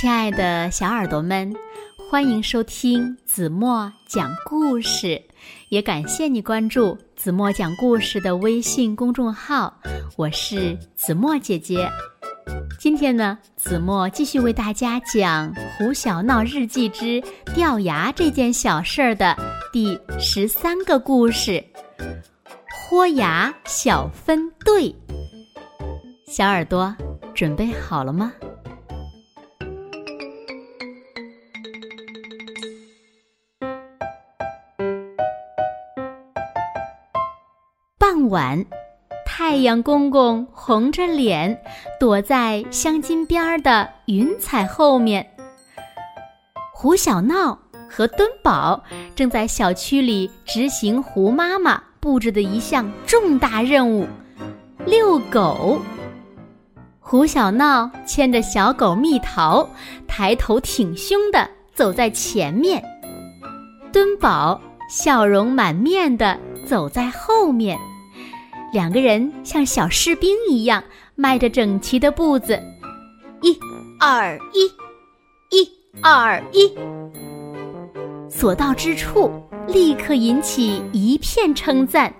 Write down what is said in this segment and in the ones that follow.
亲爱的小耳朵们，欢迎收听子墨讲故事，也感谢你关注子墨讲故事的微信公众号。我是子墨姐姐。今天呢，子墨继续为大家讲《胡小闹日记之掉牙这件小事儿》的第十三个故事——豁牙小分队。小耳朵准备好了吗？晚，太阳公公红着脸躲在镶金边儿的云彩后面。胡小闹和墩宝正在小区里执行胡妈妈布置的一项重大任务——遛狗。胡小闹牵着小狗蜜桃，抬头挺胸地走在前面；墩宝笑容满面地走在后面。两个人像小士兵一样迈着整齐的步子，一、二、一，一、二、一，所到之处立刻引起一片称赞。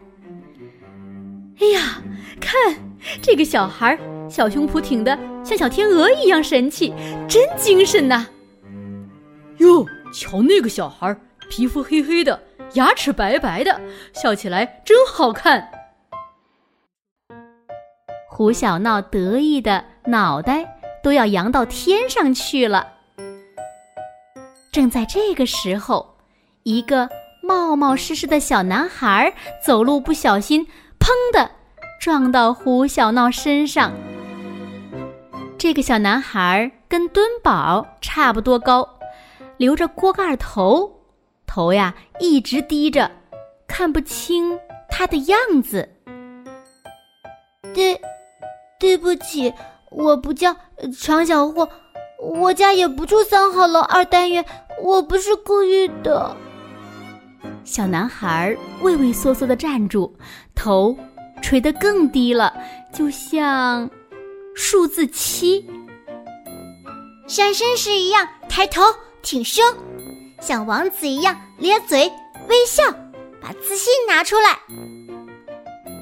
哎呀，看这个小孩，小胸脯挺得像小天鹅一样神气，真精神呐！哟，瞧那个小孩，皮肤黑黑的，牙齿白白的，笑起来真好看。胡小闹得意的脑袋都要扬到天上去了。正在这个时候，一个冒冒失失的小男孩走路不小心，砰的撞到胡小闹身上。这个小男孩跟墩宝差不多高，留着锅盖头，头呀一直低着，看不清他的样子。对。对不起，我不叫常小货，我家也不住三号楼二单元，我不是故意的。小男孩畏畏缩缩的站住，头垂得更低了，就像数字七。闪身时一样抬头挺胸，像王子一样咧嘴微笑，把自信拿出来。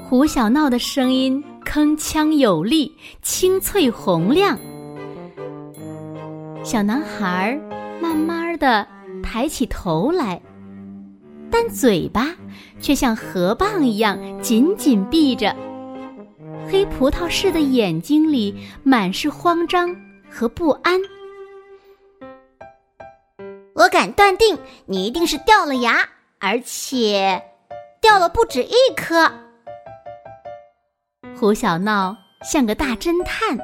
胡小闹的声音。铿锵有力，清脆洪亮。小男孩慢慢的抬起头来，但嘴巴却像河蚌一样紧紧闭着，黑葡萄似的眼睛里满是慌张和不安。我敢断定，你一定是掉了牙，而且掉了不止一颗。胡小闹像个大侦探，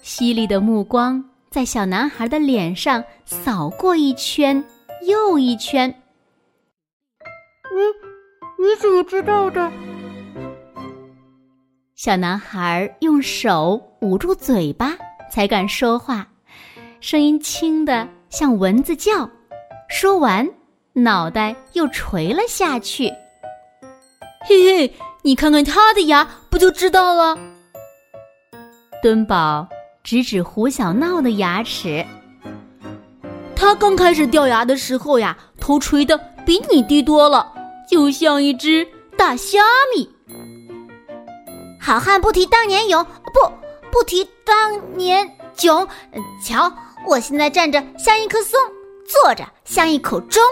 犀利的目光在小男孩的脸上扫过一圈又一圈。你你怎么知道的？小男孩用手捂住嘴巴，才敢说话，声音轻的像蚊子叫。说完，脑袋又垂了下去。嘿嘿。你看看他的牙，不就知道了？墩宝指指胡小闹的牙齿，他刚开始掉牙的时候呀，头垂的比你低多了，就像一只大虾米。好汉不提当年勇，不不提当年囧。瞧，我现在站着像一棵松，坐着像一口钟。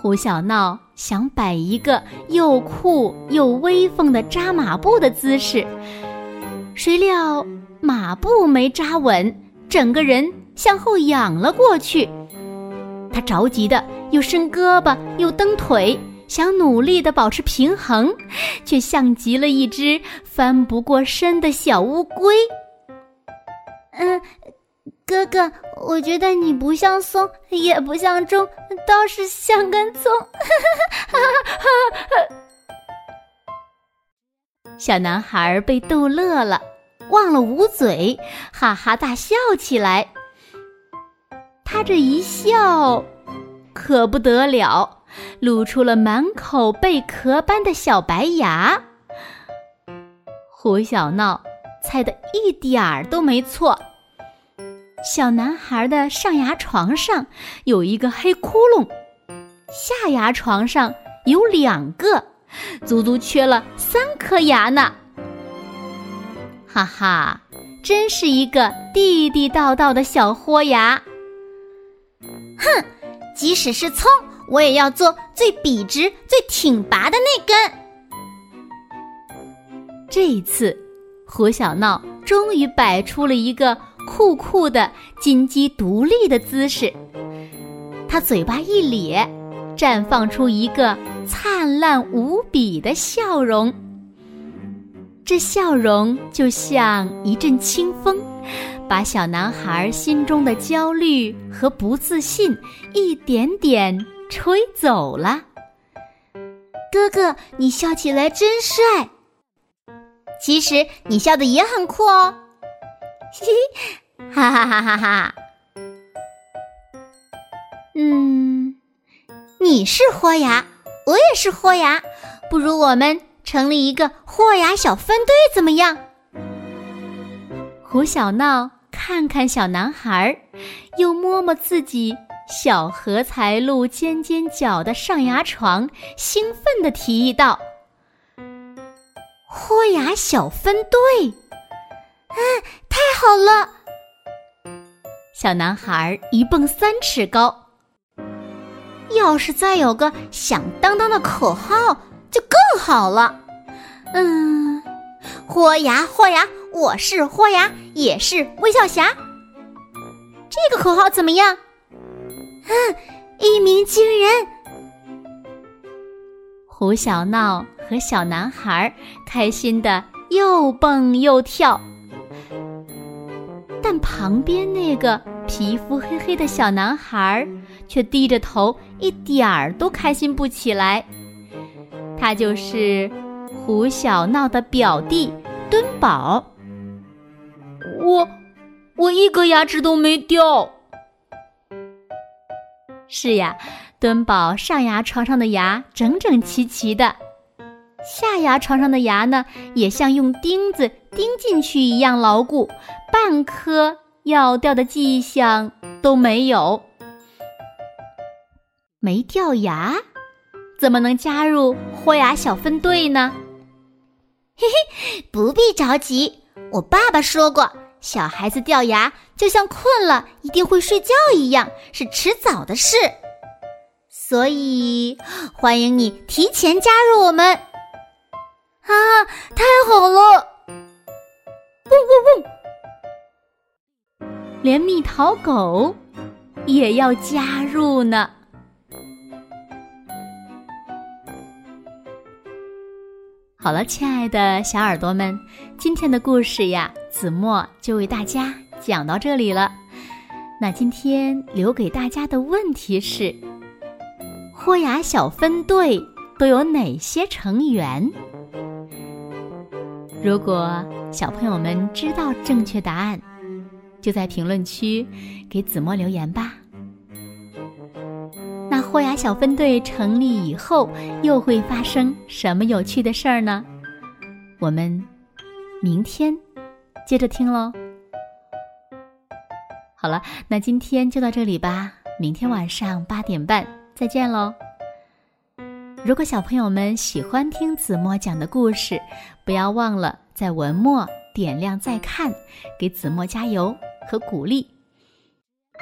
胡小闹想摆一个又酷又威风的扎马步的姿势，谁料马步没扎稳，整个人向后仰了过去。他着急的又伸胳膊又蹬腿，想努力的保持平衡，却像极了一只翻不过身的小乌龟。嗯。哥哥，我觉得你不像松，也不像钟，倒是像根葱。小男孩被逗乐了，忘了捂嘴，哈哈大笑起来。他这一笑，可不得了，露出了满口贝壳般的小白牙。胡小闹猜的一点儿都没错。小男孩的上牙床上有一个黑窟窿，下牙床上有两个，足足缺了三颗牙呢。哈哈，真是一个地地道道的小豁牙！哼，即使是葱，我也要做最笔直、最挺拔的那根。这一次，胡小闹终于摆出了一个。酷酷的金鸡独立的姿势，他嘴巴一咧，绽放出一个灿烂无比的笑容。这笑容就像一阵清风，把小男孩心中的焦虑和不自信一点点吹走了。哥哥，你笑起来真帅。其实你笑的也很酷哦。嘿，哈哈哈哈哈！嗯，你是豁牙，我也是豁牙，不如我们成立一个豁牙小分队怎么样？胡小闹看看小男孩，又摸摸自己小荷才露尖尖角的上牙床，兴奋地提议道：“豁牙小分队。”啊，好了！小男孩一蹦三尺高。要是再有个响当当的口号，就更好了。嗯，豁牙豁牙，我是豁牙，也是微笑侠。这个口号怎么样？嗯，一鸣惊人！胡小闹和小男孩开心的又蹦又跳。但旁边那个皮肤黑黑的小男孩却低着头，一点儿都开心不起来。他就是胡小闹的表弟墩宝。我，我一颗牙齿都没掉。是呀，墩宝上牙床上的牙整整齐齐的，下牙床上的牙呢，也像用钉子钉进去一样牢固。半颗要掉的迹象都没有，没掉牙，怎么能加入豁牙小分队呢？嘿嘿，不必着急，我爸爸说过，小孩子掉牙就像困了一定会睡觉一样，是迟早的事。所以欢迎你提前加入我们。啊，太好了！嗡嗡嗡。连蜜桃狗也要加入呢。好了，亲爱的小耳朵们，今天的故事呀，子墨就为大家讲到这里了。那今天留给大家的问题是：豁牙小分队都有哪些成员？如果小朋友们知道正确答案。就在评论区给子墨留言吧。那豁牙小分队成立以后，又会发生什么有趣的事儿呢？我们明天接着听喽。好了，那今天就到这里吧。明天晚上八点半再见喽。如果小朋友们喜欢听子墨讲的故事，不要忘了在文末点亮再看，给子墨加油。和鼓励。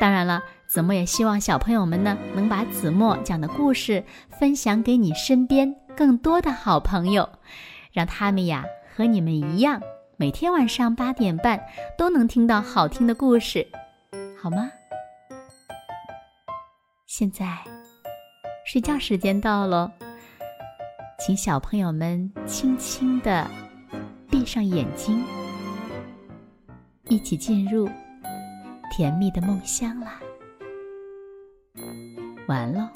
当然了，子墨也希望小朋友们呢，能把子墨讲的故事分享给你身边更多的好朋友，让他们呀和你们一样，每天晚上八点半都能听到好听的故事，好吗？现在睡觉时间到了，请小朋友们轻轻的闭上眼睛，一起进入。甜蜜的梦乡啦，完了。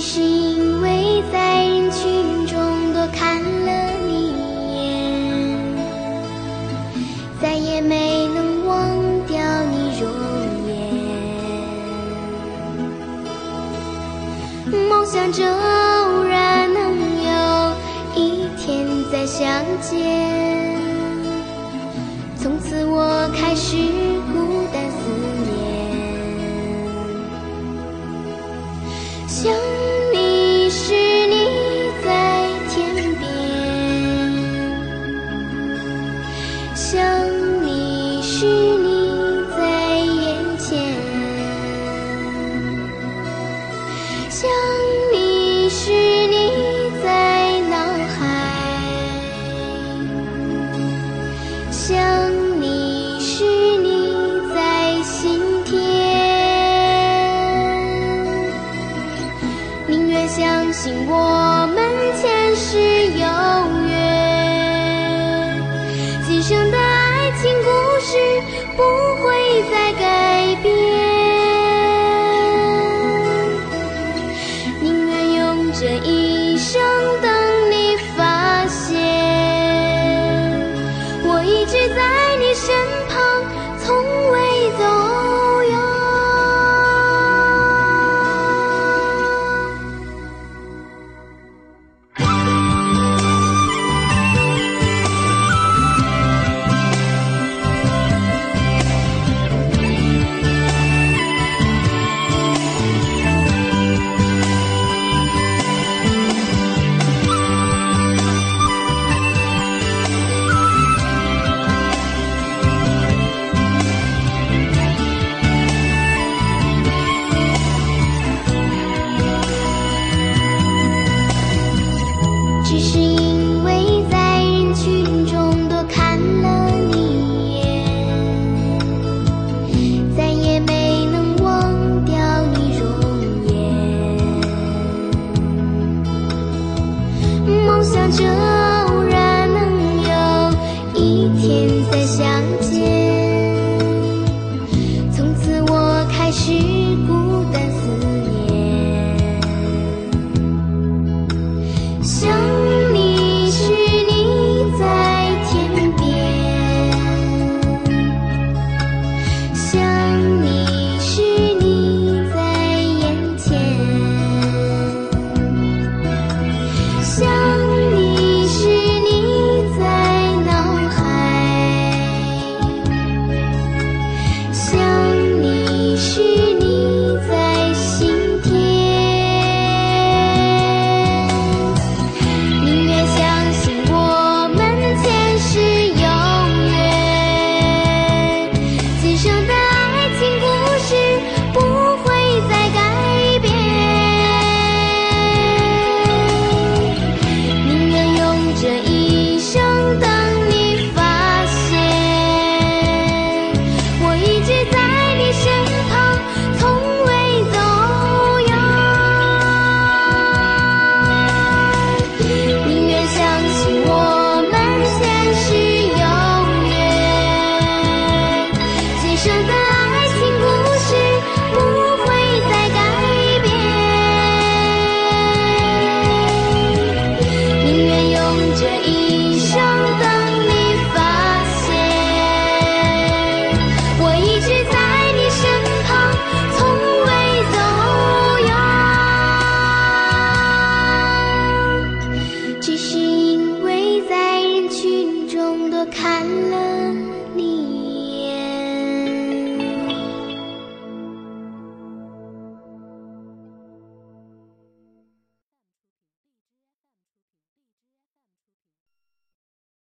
只是。因为在人群中多看了你一眼，再也没能忘掉你容颜。梦想着偶然能有一天再相见，从此我开始想你时你在脑海，想你时你在心田。宁愿相信我们前世有缘，今生的爱情故事不会再改想。